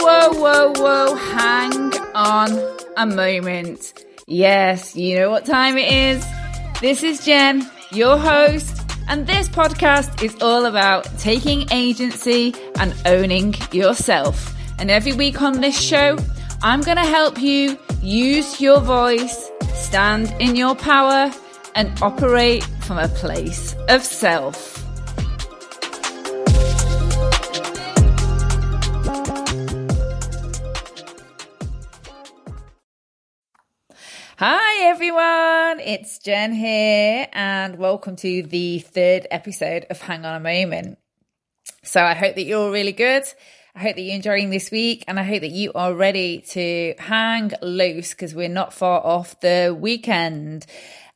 whoa, whoa, whoa. Hang on a moment. Yes, you know what time it is. This is Jen, your host, and this podcast is all about taking agency and owning yourself. And every week on this show, I'm going to help you use your voice, stand in your power, and operate from a place of self. Hi everyone, it's Jen here, and welcome to the third episode of Hang On a Moment. So, I hope that you're all really good. I hope that you're enjoying this week, and I hope that you are ready to hang loose because we're not far off the weekend.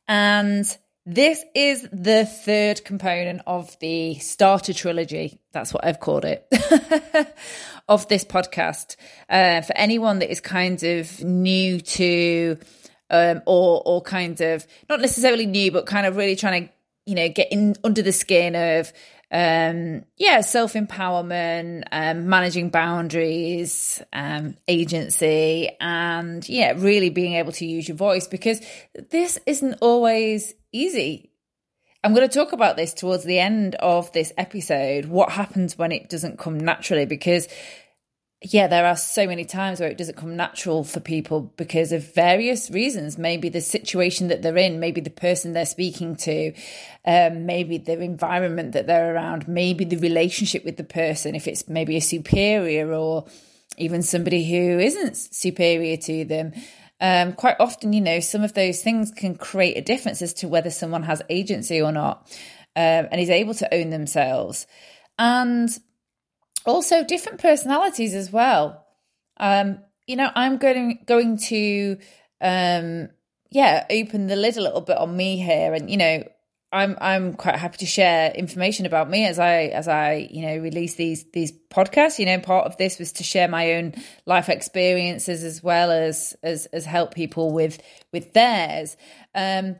And this is the third component of the starter trilogy. That's what I've called it of this podcast. Uh, for anyone that is kind of new to um, or or kind of not necessarily new, but kind of really trying to you know get in under the skin of um yeah self empowerment um managing boundaries um agency and yeah really being able to use your voice because this isn't always easy. I'm going to talk about this towards the end of this episode what happens when it doesn't come naturally because yeah, there are so many times where it doesn't come natural for people because of various reasons. Maybe the situation that they're in, maybe the person they're speaking to, um, maybe the environment that they're around, maybe the relationship with the person, if it's maybe a superior or even somebody who isn't superior to them. Um, quite often, you know, some of those things can create a difference as to whether someone has agency or not um, and is able to own themselves. And also different personalities as well. Um, you know, I'm going going to um yeah, open the lid a little bit on me here and you know, I'm I'm quite happy to share information about me as I as I, you know, release these these podcasts. You know, part of this was to share my own life experiences as well as as as help people with with theirs. Um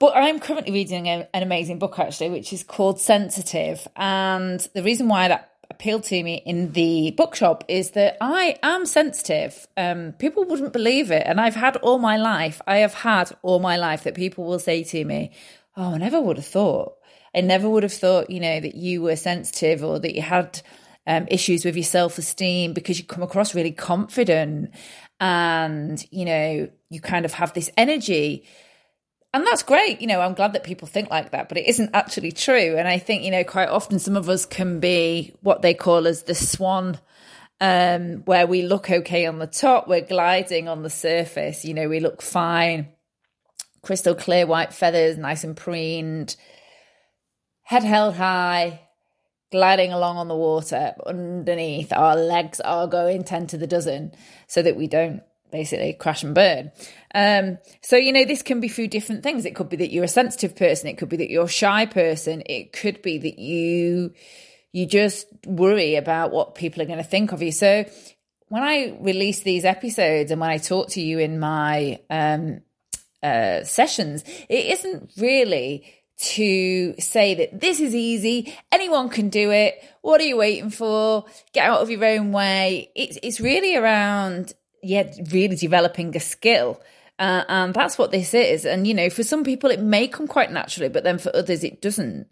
but I'm currently reading a, an amazing book actually, which is called Sensitive. And the reason why that appealed to me in the bookshop is that I am sensitive. Um, people wouldn't believe it. And I've had all my life, I have had all my life that people will say to me, Oh, I never would have thought. I never would have thought, you know, that you were sensitive or that you had um, issues with your self esteem because you come across really confident and, you know, you kind of have this energy and that's great. You know, I'm glad that people think like that, but it isn't actually true. And I think, you know, quite often some of us can be what they call as the swan, um, where we look okay on the top, we're gliding on the surface, you know, we look fine, crystal clear white feathers, nice and preened, head held high, gliding along on the water. Underneath, our legs are going 10 to the dozen so that we don't basically crash and burn. Um, so, you know, this can be through different things. It could be that you're a sensitive person. It could be that you're a shy person. It could be that you, you just worry about what people are going to think of you. So when I release these episodes and when I talk to you in my, um, uh, sessions, it isn't really to say that this is easy, anyone can do it. What are you waiting for? Get out of your own way. It's it's really around yeah, really developing a skill. Uh, and that's what this is. And, you know, for some people, it may come quite naturally, but then for others, it doesn't.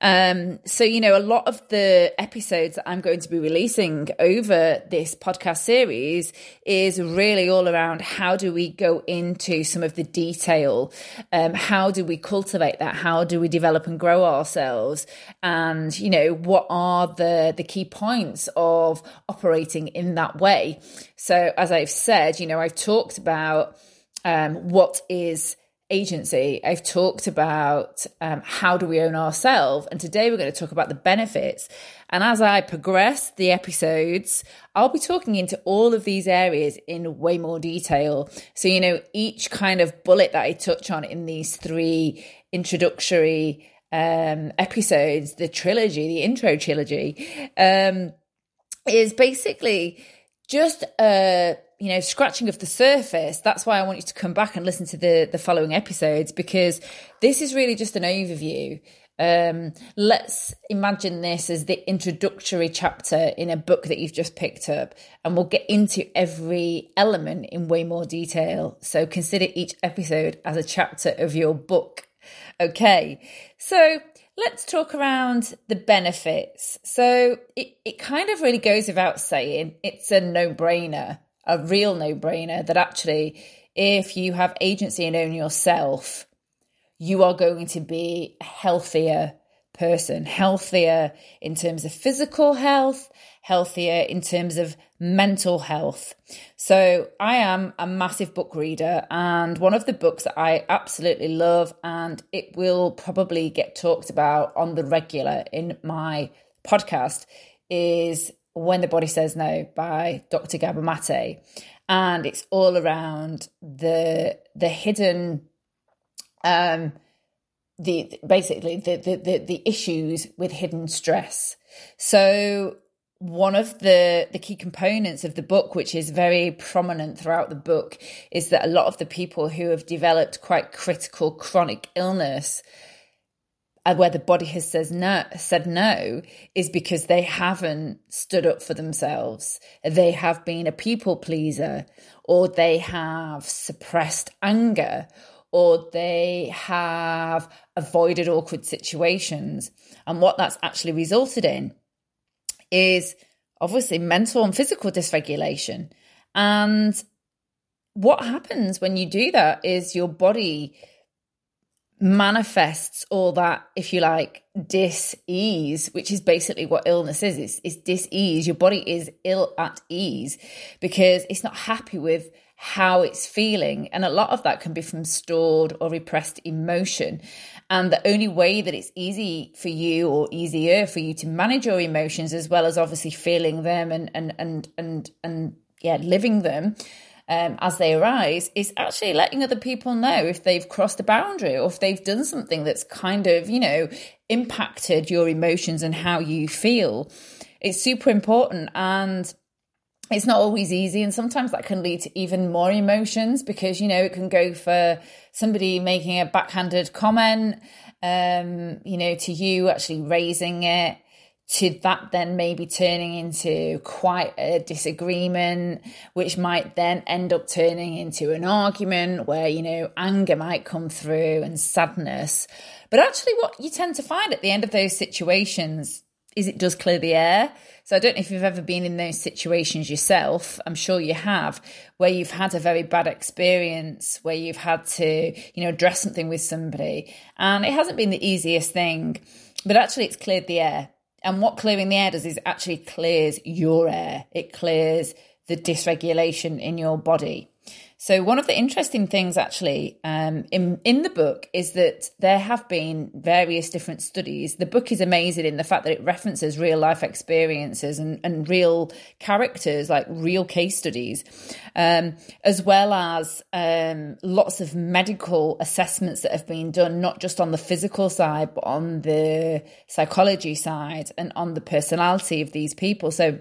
Um, so, you know, a lot of the episodes that I'm going to be releasing over this podcast series is really all around how do we go into some of the detail? Um, how do we cultivate that? How do we develop and grow ourselves? And, you know, what are the, the key points of operating in that way? So, as I've said, you know, I've talked about um, what is agency. I've talked about um, how do we own ourselves, and today we're going to talk about the benefits. And as I progress the episodes, I'll be talking into all of these areas in way more detail. So, you know, each kind of bullet that I touch on in these three introductory um, episodes, the trilogy, the intro trilogy, um, is basically just a you know scratching of the surface that's why i want you to come back and listen to the the following episodes because this is really just an overview Um, let's imagine this as the introductory chapter in a book that you've just picked up, and we'll get into every element in way more detail. So consider each episode as a chapter of your book. Okay, so let's talk around the benefits. So it, it kind of really goes without saying it's a no brainer, a real no brainer that actually, if you have agency and own yourself, you are going to be a healthier person, healthier in terms of physical health, healthier in terms of mental health. So I am a massive book reader and one of the books that I absolutely love and it will probably get talked about on the regular in my podcast is When the Body Says No by Dr. Gabor Mate. And it's all around the the hidden um, the basically the, the, the the issues with hidden stress. So one of the the key components of the book which is very prominent throughout the book is that a lot of the people who have developed quite critical chronic illness Uh, where the body has says no said no is because they haven't stood up for themselves they have been a people pleaser or they have suppressed anger or they have avoided awkward situations. And what that's actually resulted in is obviously mental and physical dysregulation. And what happens when you do that is your body manifests all that, if you like, dis-ease, which is basically what illness is. It's, it's dis-ease. Your body is ill at ease because it's not happy with how it's feeling. And a lot of that can be from stored or repressed emotion. And the only way that it's easy for you or easier for you to manage your emotions, as well as obviously feeling them and, and, and, and, and yeah, living them. Um, as they arise, is actually letting other people know if they've crossed a boundary or if they've done something that's kind of, you know, impacted your emotions and how you feel. It's super important. And it's not always easy and sometimes that can lead to even more emotions because you know it can go for somebody making a backhanded comment um you know to you actually raising it to that then maybe turning into quite a disagreement which might then end up turning into an argument where you know anger might come through and sadness but actually what you tend to find at the end of those situations is it does clear the air. So I don't know if you've ever been in those situations yourself. I'm sure you have, where you've had a very bad experience, where you've had to, you know, address something with somebody, and it hasn't been the easiest thing, but actually it's cleared the air. And what clearing the air does is actually clears your air. It clears the dysregulation in your body. So one of the interesting things actually um, in in the book is that there have been various different studies. The book is amazing in the fact that it references real life experiences and, and real characters, like real case studies, um, as well as um, lots of medical assessments that have been done, not just on the physical side, but on the psychology side and on the personality of these people. So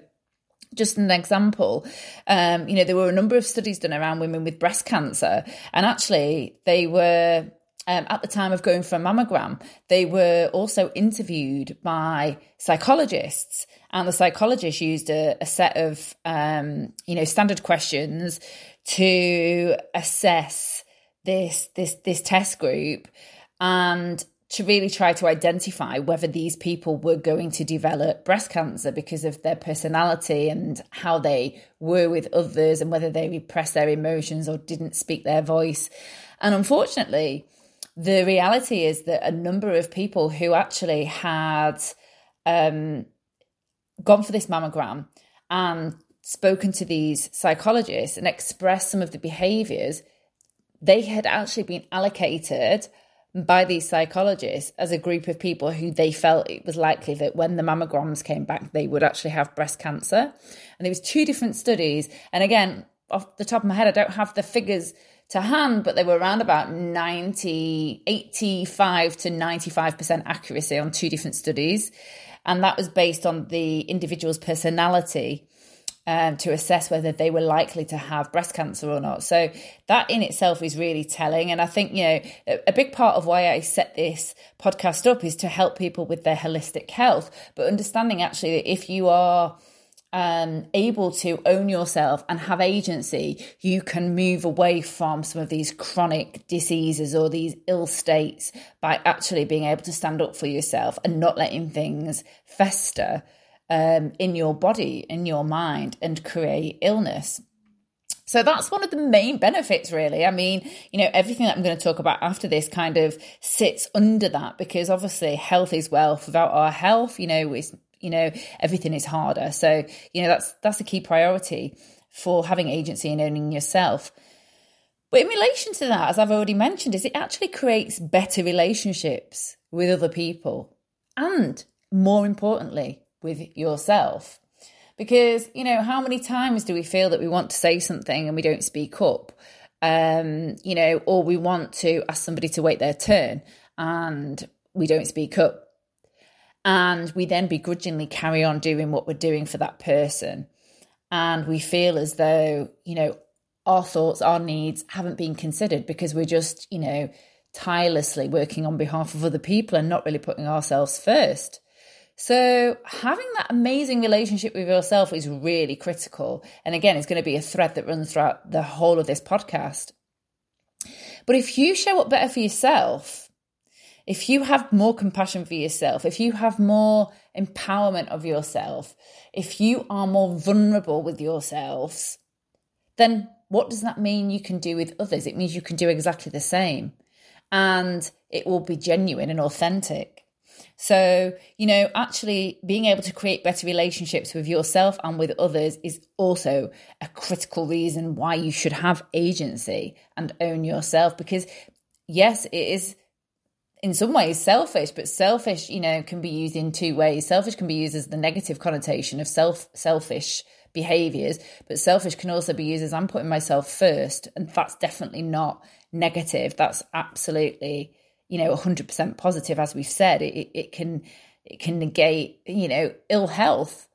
just an example, um, you know, there were a number of studies done around women with breast cancer, and actually, they were um, at the time of going for a mammogram, they were also interviewed by psychologists, and the psychologists used a, a set of, um, you know, standard questions to assess this this this test group, and to really try to identify whether these people were going to develop breast cancer because of their personality and how they were with others and whether they repressed their emotions or didn't speak their voice. And unfortunately, the reality is that a number of people who actually had um, gone for this mammogram and spoken to these psychologists and expressed some of the behaviors, they had actually been allocated by these psychologists as a group of people who they felt it was likely that when the mammograms came back they would actually have breast cancer. And there was two different studies. And again off the top of my head i don't have the figures to hand but they were around about 90 85 to 95% accuracy on two different studies. And that was based on the individual's personality um, to assess whether they were likely to have breast cancer or not. So that in itself is really telling. And I think, you know, a, big part of why I set this podcast up is to help people with their holistic health, but understanding actually that if you are um, able to own yourself and have agency, you can move away from some of these chronic diseases or these ill states by actually being able to stand up for yourself and not letting things fester um, in your body, in your mind, and create illness. So that's one of the main benefits, really. I mean, you know, everything that I'm going to talk about after this kind of sits under that because obviously health is wealth. Without our health, you know, it's, you know, everything is harder. So, you know, that's that's a key priority for having agency and owning yourself. But in relation to that, as I've already mentioned, is it actually creates better relationships with other people and more importantly, with yourself. Because, you know, how many times do we feel that we want to say something and we don't speak up? Um, you know, or we want to ask somebody to wait their turn and we don't speak up. And we then begrudgingly carry on doing what we're doing for that person. And we feel as though, you know, our thoughts, our needs haven't been considered because we're just, you know, tirelessly working on behalf of other people and not really putting ourselves first. So, having that amazing relationship with yourself is really critical. And again, it's going to be a thread that runs throughout the whole of this podcast. But if you show up better for yourself, if you have more compassion for yourself, if you have more empowerment of yourself, if you are more vulnerable with yourselves, then what does that mean you can do with others? It means you can do exactly the same. And it will be genuine and authentic. So, you know, actually being able to create better relationships with yourself and with others is also a critical reason why you should have agency and own yourself. Because, yes, it is in some ways selfish, but selfish, you know, can be used in two ways. Selfish can be used as the negative connotation of self selfish behaviors, but selfish can also be used as I'm putting myself first. And that's definitely not negative. That's absolutely you know 100% positive as we've said it, it can it can negate you know ill health.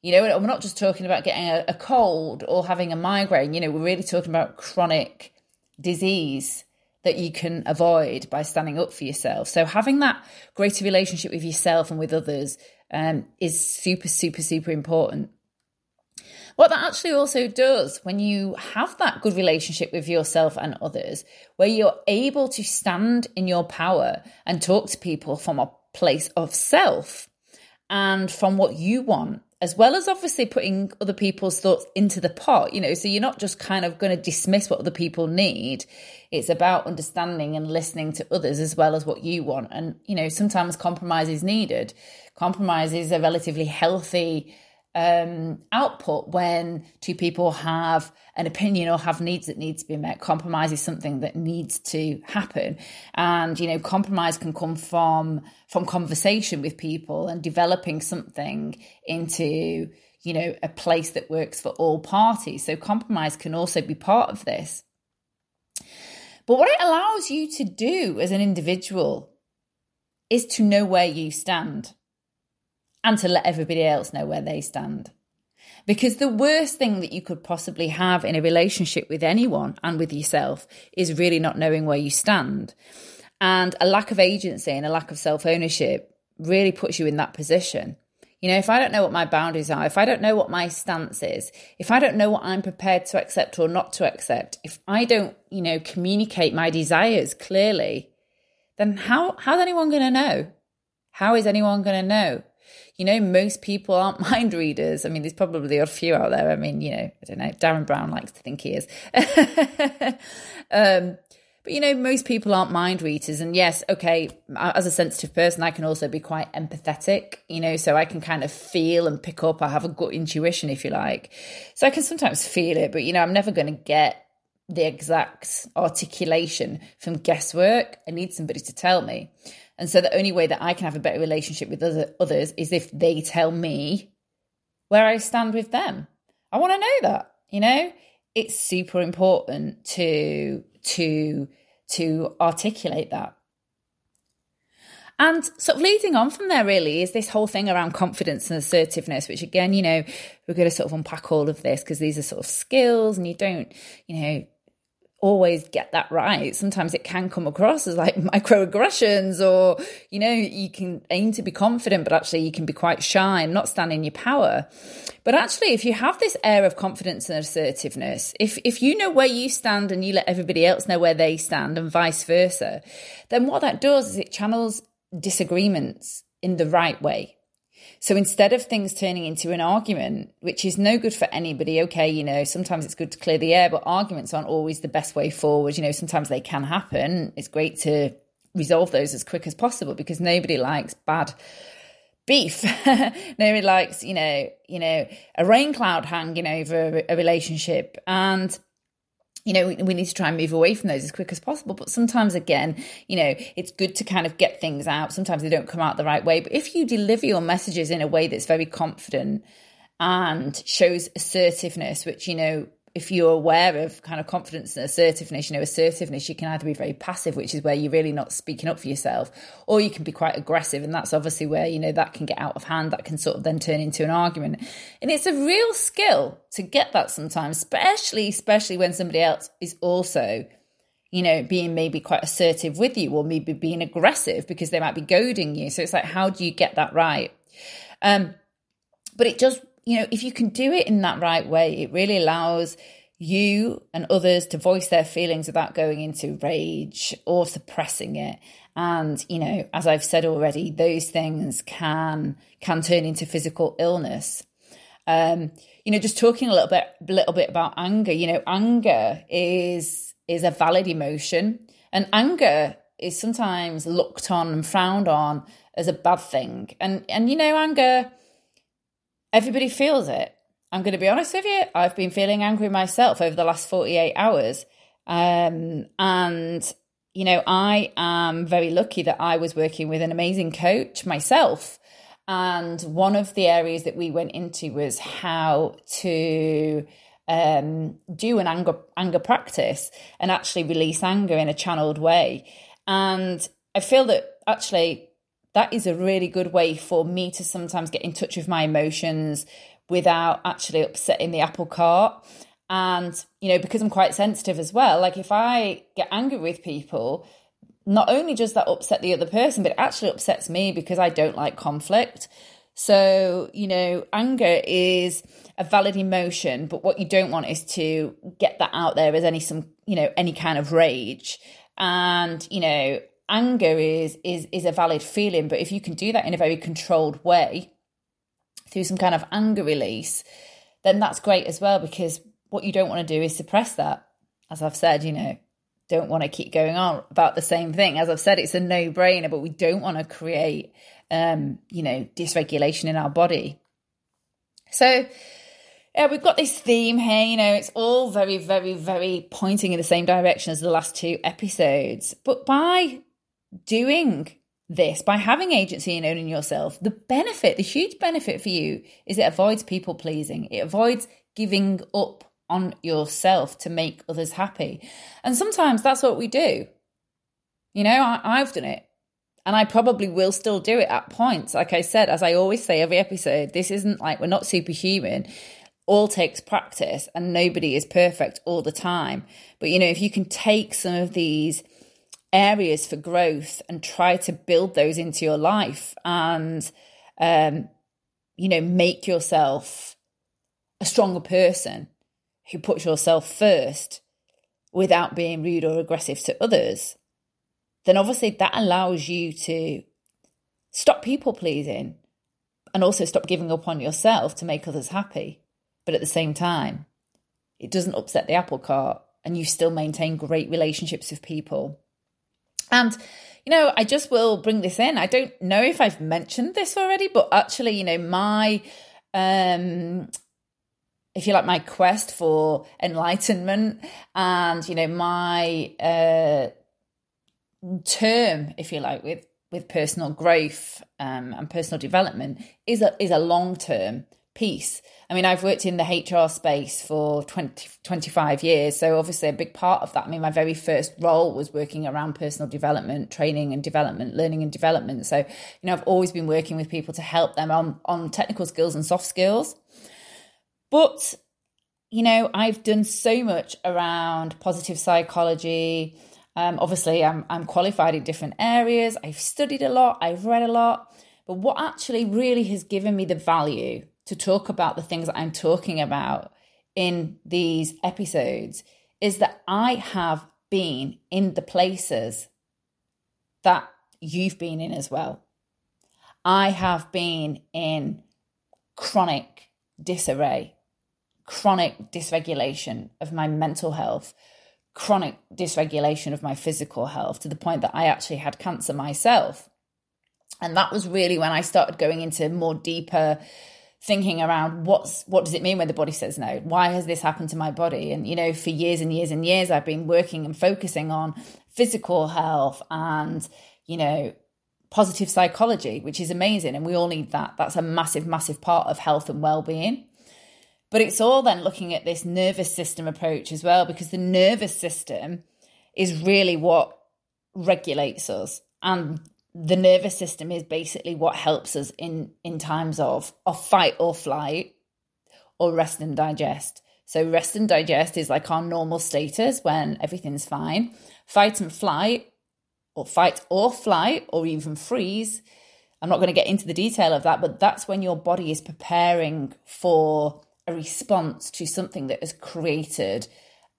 You know we're not just talking about getting a, a cold or having a migraine. You know we're really talking about chronic disease that you can avoid by standing up for yourself. So having that greater relationship with yourself and with others um, is super super super important what that actually also does when you have that good relationship with yourself and others, where you're able to stand in your power and talk to people from a place of self and from what you want, as well as obviously putting other people's thoughts into the pot, you know, so you're not just kind of going to dismiss what other people need. It's about understanding and listening to others as well as what you want. And, you know, sometimes compromise is needed. Compromise is a relatively healthy um, output when two people have an opinion or have needs that need to be met. Compromise is something that needs to happen, and you know, compromise can come from from conversation with people and developing something into you know a place that works for all parties. So compromise can also be part of this. But what it allows you to do as an individual is to know where you stand and to let everybody else know where they stand. Because the worst thing that you could possibly have in a relationship with anyone and with yourself is really not knowing where you stand. And a lack of agency and a lack of self ownership really puts you in that position. You know, if I don't know what my boundaries are, if I don't know what my stance is, if I don't know what I'm prepared to accept or not to accept, if I don't, you know, communicate my desires clearly, then how how's anyone going to know? How is anyone going to know? You know, most people aren't mind readers. I mean, there's probably a few out there. I mean, you know, I don't know. Derren Brown likes to think he is. um, but you know, most people aren't mind readers. And yes, okay, as a sensitive person, I can also be quite empathetic, you know, so I can kind of feel and pick up. I have a gut intuition, if you like. So I can sometimes feel it, but you know, I'm never going to get the exact articulation from guesswork. I need somebody to tell me. And so the only way that I can have a better relationship with other, others is if they tell me where I stand with them. I want to know that, you know? It's super important to to to articulate that. And sort of leading on from there, really, is this whole thing around confidence and assertiveness, which again, you know, we're going to sort of unpack all of this because these are sort of skills and you don't, you know, always get that right. Sometimes it can come across as like microaggressions, or, you know, you can aim to be confident, but actually you can be quite shy and not stand in your power. But actually, if you have this air of confidence and assertiveness, if, if you know where you stand and you let everybody else know where they stand and vice versa, then what that does is it channels disagreements in the right way. So instead of things turning into an argument, which is no good for anybody, okay, you know, sometimes it's good to clear the air, but arguments aren't always the best way forward. You know, sometimes they can happen. It's great to resolve those as quick as possible because nobody likes bad beef. nobody likes, you know, you know, a rain cloud hanging over a relationship. And you know, we, need to try and move away from those as quick as possible. But sometimes, again, you know, it's good to kind of get things out. Sometimes they don't come out the right way. But if you deliver your messages in a way that's very confident and shows assertiveness, which, you know, if you're aware of kind of confidence and assertiveness, you know, assertiveness, you can either be very passive, which is where you're really not speaking up for yourself, or you can be quite aggressive. And that's obviously where, you know, that can get out of hand. That can sort of then turn into an argument. And it's a real skill to get that sometimes, especially, especially when somebody else is also, you know, being maybe quite assertive with you or maybe being aggressive because they might be goading you. So it's like, how do you get that right? Um, but it just you know, if you can do it in that right way, it really allows you and others to voice their feelings without going into rage or suppressing it. And, you know, as I've said already, those things can can turn into physical illness. Um, you know, just talking a little bit little bit about anger, you know, anger is is a valid emotion. And anger is sometimes looked on and frowned on as a bad thing. And and you know, anger everybody feels it. I'm going to be honest with you. I've been feeling angry myself over the last 48 hours. Um, and, you know, I am very lucky that I was working with an amazing coach myself. And one of the areas that we went into was how to um, do an anger anger practice and actually release anger in a channeled way. And I feel that actually that is a really good way for me to sometimes get in touch with my emotions without actually upsetting the apple cart. And, you know, because I'm quite sensitive as well, like if I get angry with people, not only does that upset the other person, but it actually upsets me because I don't like conflict. So, you know, anger is a valid emotion, but what you don't want is to get that out there as any some, you know, any kind of rage. And, you know, anger is is is a valid feeling, but if you can do that in a very controlled way through some kind of anger release, then that's great as well because what you don't want to do is suppress that. As I've said, you know, don't want to keep going on about the same thing. As I've said, it's a no-brainer, but we don't want to create um, you know, dysregulation in our body. So yeah, we've got this theme here, you know, it's all very, very, very pointing in the same direction as the last two episodes. But by doing this, by having agency and owning yourself, the benefit, the huge benefit for you is it avoids people pleasing. It avoids giving up on yourself to make others happy. And sometimes that's what we do. You know, I, have done it. And I probably will still do it at points. Like I said, as I always say every episode, this isn't like we're not superhuman. All takes practice and nobody is perfect all the time. But, you know, if you can take some of these areas for growth and try to build those into your life and um, you know make yourself a stronger person who puts yourself first without being rude or aggressive to others then obviously that allows you to stop people pleasing and also stop giving up on yourself to make others happy. But at the same time it doesn't upset the apple cart and you still maintain great relationships with people and, you know, I just will bring this in. I don't know if I've mentioned this already, but actually, you know, my, um, if you like, my quest for enlightenment and, you know, my, uh, term, if you like, with, with personal growth um, and personal development is a, is a long term piece. I mean, I've worked in the HR space for 20, 25 years. So, obviously, a big part of that. I mean, my very first role was working around personal development, training and development, learning and development. So, you know, I've always been working with people to help them on, on technical skills and soft skills. But, you know, I've done so much around positive psychology. Um, obviously, I'm, I'm qualified in different areas. I've studied a lot, I've read a lot. But what actually really has given me the value to talk about the things that I'm talking about in these episodes is that I have been in the places that you've been in as well. I have been in chronic disarray, chronic dysregulation of my mental health, chronic dysregulation of my physical health to the point that I actually had cancer myself. And that was really when I started going into more deeper thinking around what's what does it mean when the body says no? Why has this happened to my body? And you know for years and years and years i've been working and focusing on physical health and you know positive psychology which is amazing. And we all need that. That's a massive massive part of health and well-being. But it's all then looking at this nervous system approach as well because the nervous system is really what regulates us. And the nervous system is basically what helps us in in times of of fight or flight or rest and digest. So rest and digest is like our normal status when everything's fine. Fight and flight or fight or flight or even freeze i'm not going to get into the detail of that but that's when your body is preparing for a response to something that has created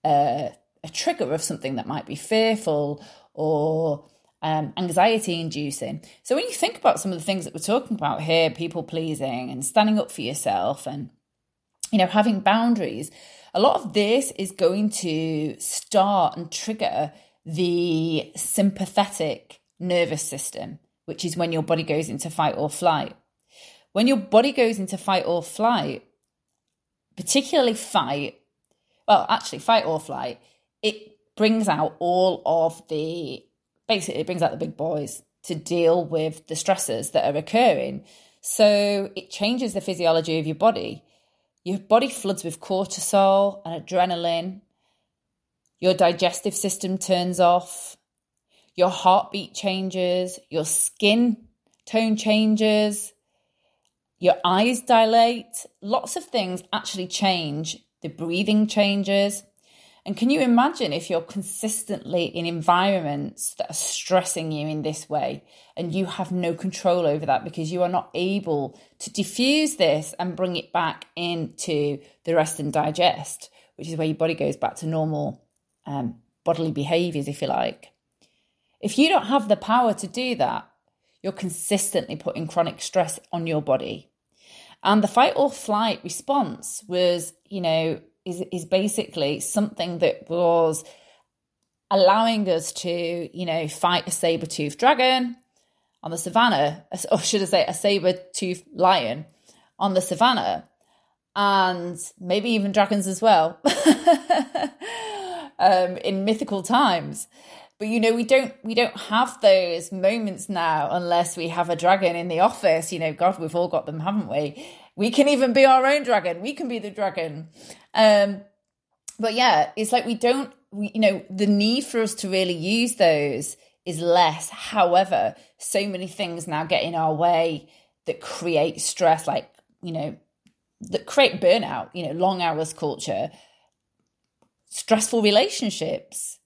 a, a trigger of something that might be fearful or um, anxiety inducing. So when you think about some of the things that we're talking about here, people pleasing and standing up for yourself and, you know, having boundaries, a lot of this is going to start and trigger the sympathetic nervous system, which is when your body goes into fight or flight. When your body goes into fight or flight, particularly fight, well, actually, fight or flight, it brings out all of the basically it brings out the big boys to deal with the stresses that are occurring. So it changes the physiology of your body. Your body floods with cortisol and adrenaline. Your digestive system turns off. Your heartbeat changes. Your skin tone changes. Your eyes dilate. Lots of things actually change. The breathing changes. And can you imagine if you're consistently in environments that are stressing you in this way and you have no control over that because you are not able to diffuse this and bring it back into the rest and digest, which is where your body goes back to normal um, bodily behaviors, if you like. If you don't have the power to do that, you're consistently putting chronic stress on your body. And the fight or flight response was, you know, is is basically something that was allowing us to, you know, fight a saber-toothed dragon on the savannah, or should I say a saber-toothed lion on the savannah, and maybe even dragons as well um, in mythical times. But you know, we don't we don't have those moments now unless we have a dragon in the office. You know, God, we've all got them, haven't we? We can even be our own dragon. We can be the dragon. Um, but yeah, it's like we don't, we, you know, the need for us to really use those is less. However, so many things now get in our way that create stress, like, you know, that create burnout, you know, long hours culture, stressful relationships.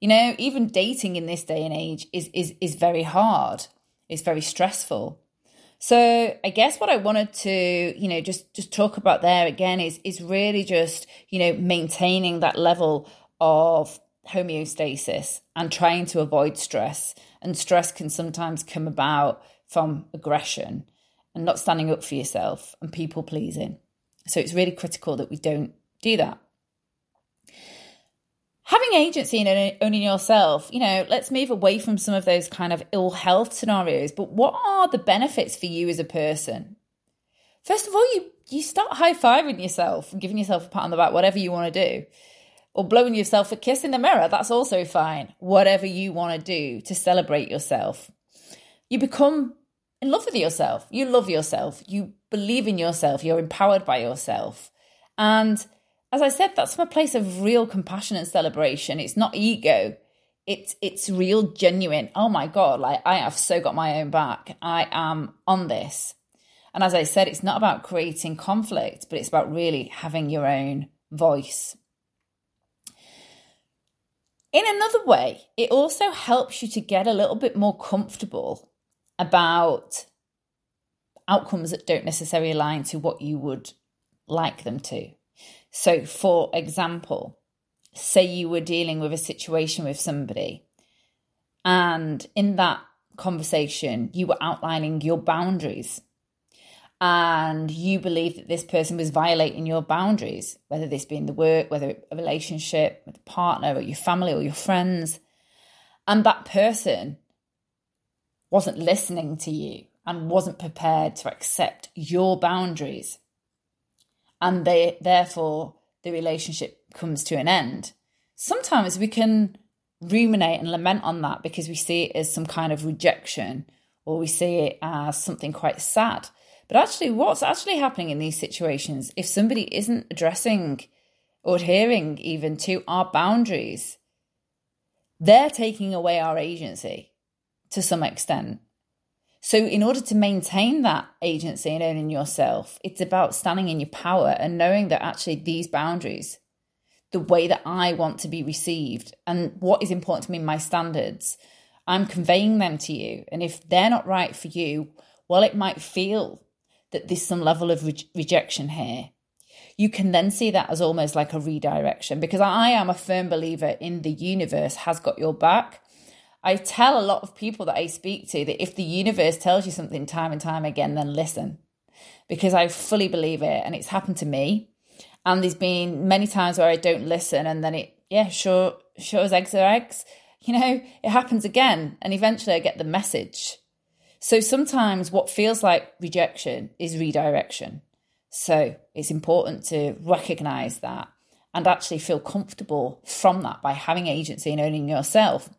You know, even dating in this day and age is is is very hard. It's very stressful. So I guess what I wanted to, you know, just just talk about there again is is really just, you know, maintaining that level of homeostasis and trying to avoid stress. And stress can sometimes come about from aggression and not standing up for yourself and people pleasing. So it's really critical that we don't do that having agency in owning yourself, you know, let's move away from some of those kind of ill health scenarios. But what are the benefits for you as a person? First of all, you you start high fiving yourself and giving yourself a pat on the back, whatever you want to do, or blowing yourself a kiss in the mirror. That's also fine. Whatever you want to do to celebrate yourself, you become in love with yourself. You love yourself. You believe in yourself, you're empowered by yourself. And as I said, that's from a place of real compassion and celebration. It's not ego. It's it's real genuine. Oh my God, like I have so got my own back. I am on this. And as I said, it's not about creating conflict, but it's about really having your own voice. In another way, it also helps you to get a little bit more comfortable about outcomes that don't necessarily align to what you would like them to. So, for example, say you were dealing with a situation with somebody, and in that conversation, you were outlining your boundaries, and you believe that this person was violating your boundaries, whether this be in the work, whether a relationship with a partner or your family or your friends, and that person wasn't listening to you and wasn't prepared to accept your boundaries and they therefore the relationship comes to an end. Sometimes we can ruminate and lament on that because we see it as some kind of rejection or we see it as something quite sad. But actually what's actually happening in these situations if somebody isn't addressing or adhering even to our boundaries they're taking away our agency to some extent so, in order to maintain that agency and owning yourself, it's about standing in your power and knowing that actually these boundaries, the way that I want to be received and what is important to me, my standards, I'm conveying them to you. And if they're not right for you, well, it might feel that there's some level of re- rejection here. You can then see that as almost like a redirection because I am a firm believer in the universe has got your back I tell a lot of people that I speak to that if the universe tells you something time and time again, then listen. Because I fully believe it and it's happened to me. And there's been many times where I don't listen and then it, yeah, sure, sure as eggs are eggs. You know, it happens again and eventually I get the message. So sometimes what feels like rejection is redirection. So it's important to recognize that and actually feel comfortable from that by having agency and owning yourself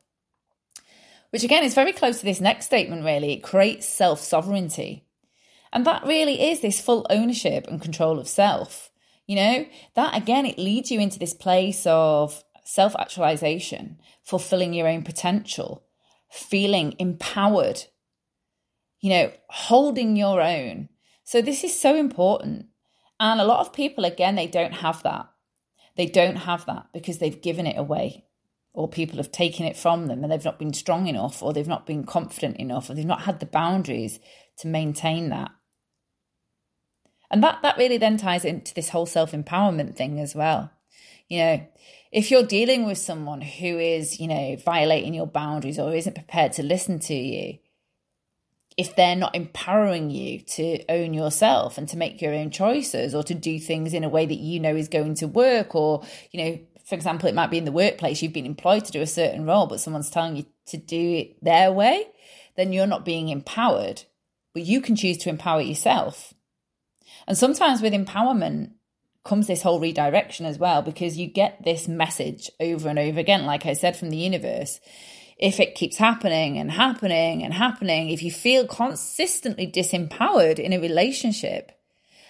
which again is very close to this next statement, really. It creates self sovereignty. And that really is this full ownership and control of self. You know, that again, it leads you into this place of self actualization, fulfilling your own potential, feeling empowered, you know, holding your own. So, this is so important. And a lot of people, again, they don't have that. They don't have that because they've given it away or people have taken it from them and they've not been strong enough or they've not been confident enough or they've not had the boundaries to maintain that. And that, that really then ties into this whole self empowerment thing as well. You know, if you're dealing with someone who is, you know, violating your boundaries or isn't prepared to listen to you, if they're not empowering you to own yourself and to make your own choices or to do things in a way that you know is going to work or, you know, for example, it might be in the workplace, you've been employed to do a certain role, but someone's telling you to do it their way, then you're not being empowered. But you can choose to empower yourself. And sometimes with empowerment comes this whole redirection as well, because you get this message over and over again, like I said, from the universe. If it keeps happening and happening and happening, if you feel consistently disempowered in a relationship,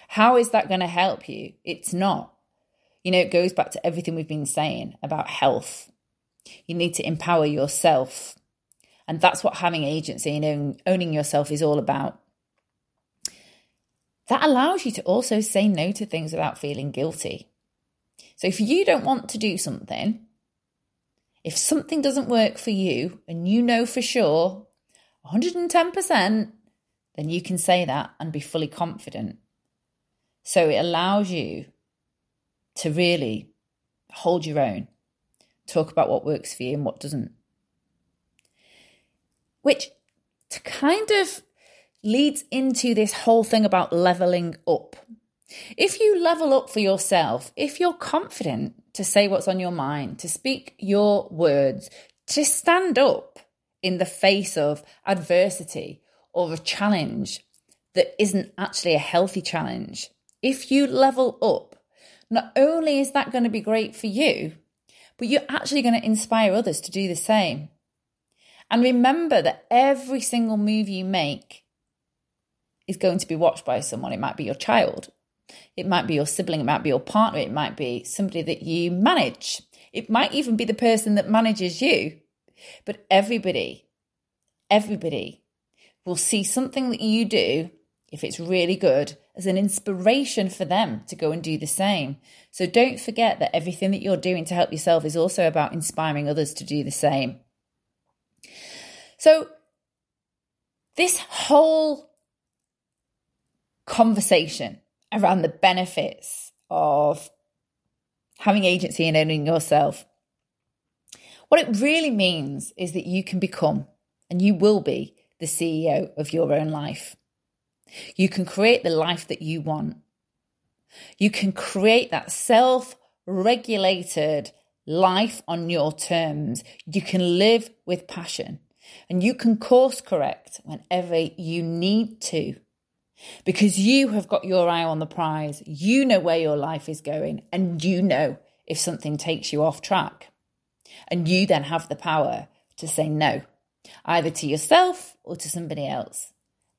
how is that going to help you? It's not. You know, it goes back to everything we've been saying about health. You need to empower yourself. And that's what having agency and owning yourself is all about. That allows you to also say no to things without feeling guilty. So if you don't want to do something, if something doesn't work for you and you know for sure 110%, then you can say that and be fully confident. So it allows you to really hold your own, talk about what works for you and what doesn't. Which kind of leads into this whole thing about leveling up. If you level up for yourself, if you're confident to say what's on your mind, to speak your words, to stand up in the face of adversity or a challenge that isn't actually a healthy challenge, if you level up, not only is that going to be great for you, but you're actually going to inspire others to do the same. And remember that every single move you make is going to be watched by someone. It might be your child, it might be your sibling, it might be your partner, it might be somebody that you manage, it might even be the person that manages you. But everybody, everybody will see something that you do, if it's really good, as an inspiration for them to go and do the same. So don't forget that everything that you're doing to help yourself is also about inspiring others to do the same. So, this whole conversation around the benefits of having agency and owning yourself, what it really means is that you can become and you will be the CEO of your own life. You can create the life that you want. You can create that self regulated life on your terms. You can live with passion and you can course correct whenever you need to because you have got your eye on the prize. You know where your life is going and you know if something takes you off track. And you then have the power to say no, either to yourself or to somebody else.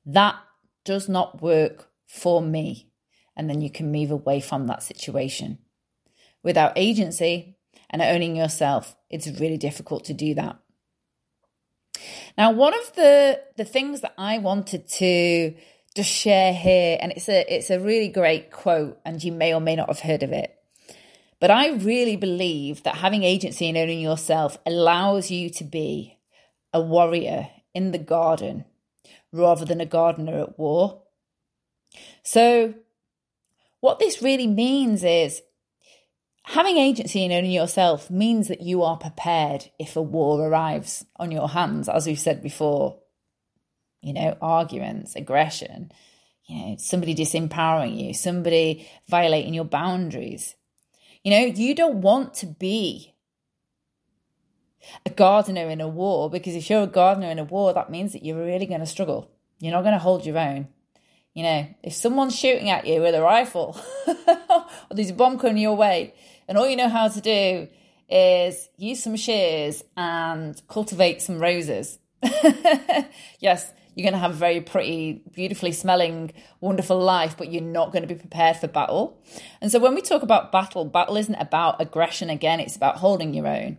That does not work for me and then you can move away from that situation. Without agency and owning yourself, it's really difficult to do that. Now, one of the the things that I wanted to just share here, and it's a it's a really great quote, and you may or may not have heard of it. But I really believe that having agency and owning yourself allows you to be a warrior in the garden rather than a gardener at war. So what this really means is having agency in owning yourself means that you are prepared if a war arrives on your hands, as we've said before. You know, arguments, aggression, you know, somebody disempowering you, somebody violating your boundaries. You know, you don't want to be a gardener in a war because if you're a gardener in a war, that means that you're really going to struggle. You're not going to hold your own. You know, if someone's shooting at you with a rifle or there's a bomb coming your way, and all you know how to do is use some shears and cultivate some roses. yes, you're going to have a very pretty, beautifully smelling, wonderful life, but you're not going to be prepared for battle. And so when we talk about battle, battle isn't about aggression again, it's about holding your own.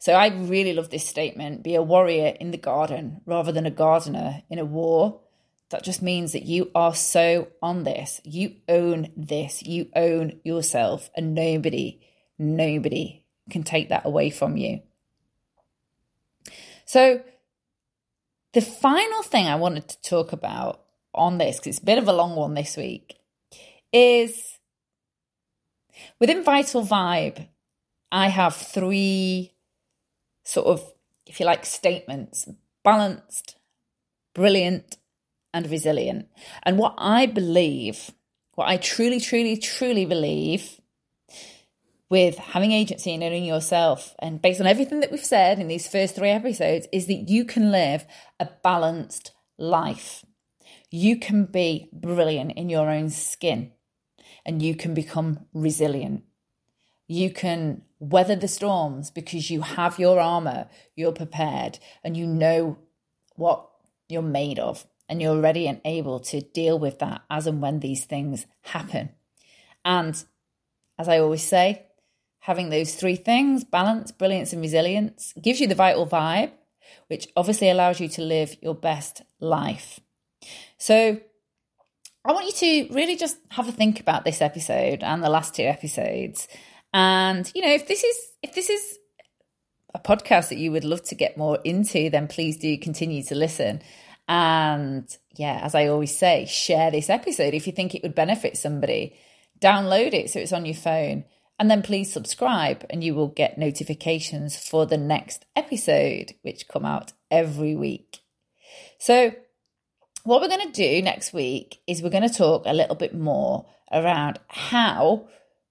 So I really love this statement be a warrior in the garden rather than a gardener in a war that just means that you are so on this. You own this. You own yourself, and nobody, nobody can take that away from you. So, the final thing I wanted to talk about on this, because it's a bit of a long one this week, is within Vital Vibe, I have three sort of, if you like, statements balanced, brilliant, and resilient. And what I believe, what I truly, truly, truly believe with having agency and owning yourself, and based on everything that we've said in these first three episodes, is that you can live a balanced life. You can be brilliant in your own skin and you can become resilient. You can weather the storms because you have your armor, you're prepared, and you know what you're made of and you're ready and able to deal with that as and when these things happen. And as I always say, having those three things balance, brilliance, and resilience gives you the vital vibe, which obviously allows you to live your best life. So, I want you to really just have a think about this episode and the last two episodes. And, you know, if this is, if this is, a podcast that you would love to get more into, then please do continue to listen. And yeah, as I always say, share this episode if you think it would benefit somebody. Download it so it's on your phone. And then please subscribe, and you will get notifications for the next episode, which come out every week. So, what we're going to do next week is we're going to talk a little bit more around how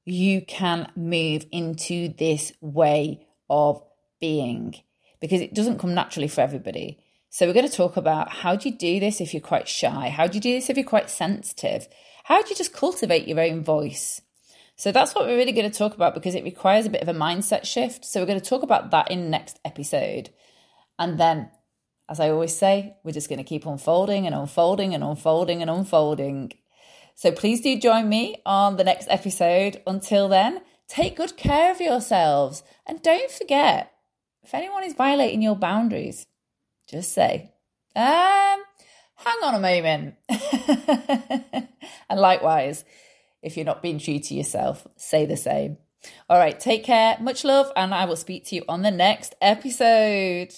you can move into this way of being because it doesn't come naturally for everybody. So we're going to talk about how do you do this if you're quite shy? How do you do this if you're quite sensitive? How do you just cultivate your own voice? So that's what we're really going to talk about because it requires a bit of a mindset shift. So we're going to talk about that in next episode. And then as I always say, we're just going to keep unfolding and unfolding and unfolding and unfolding. So please do join me on the next episode. Until then, take good care of yourselves and don't forget if anyone is violating your boundaries, just say, um, hang on a moment. and likewise, if you're not being true to yourself, say the same. All right, take care, much love, and I will speak to you on the next episode.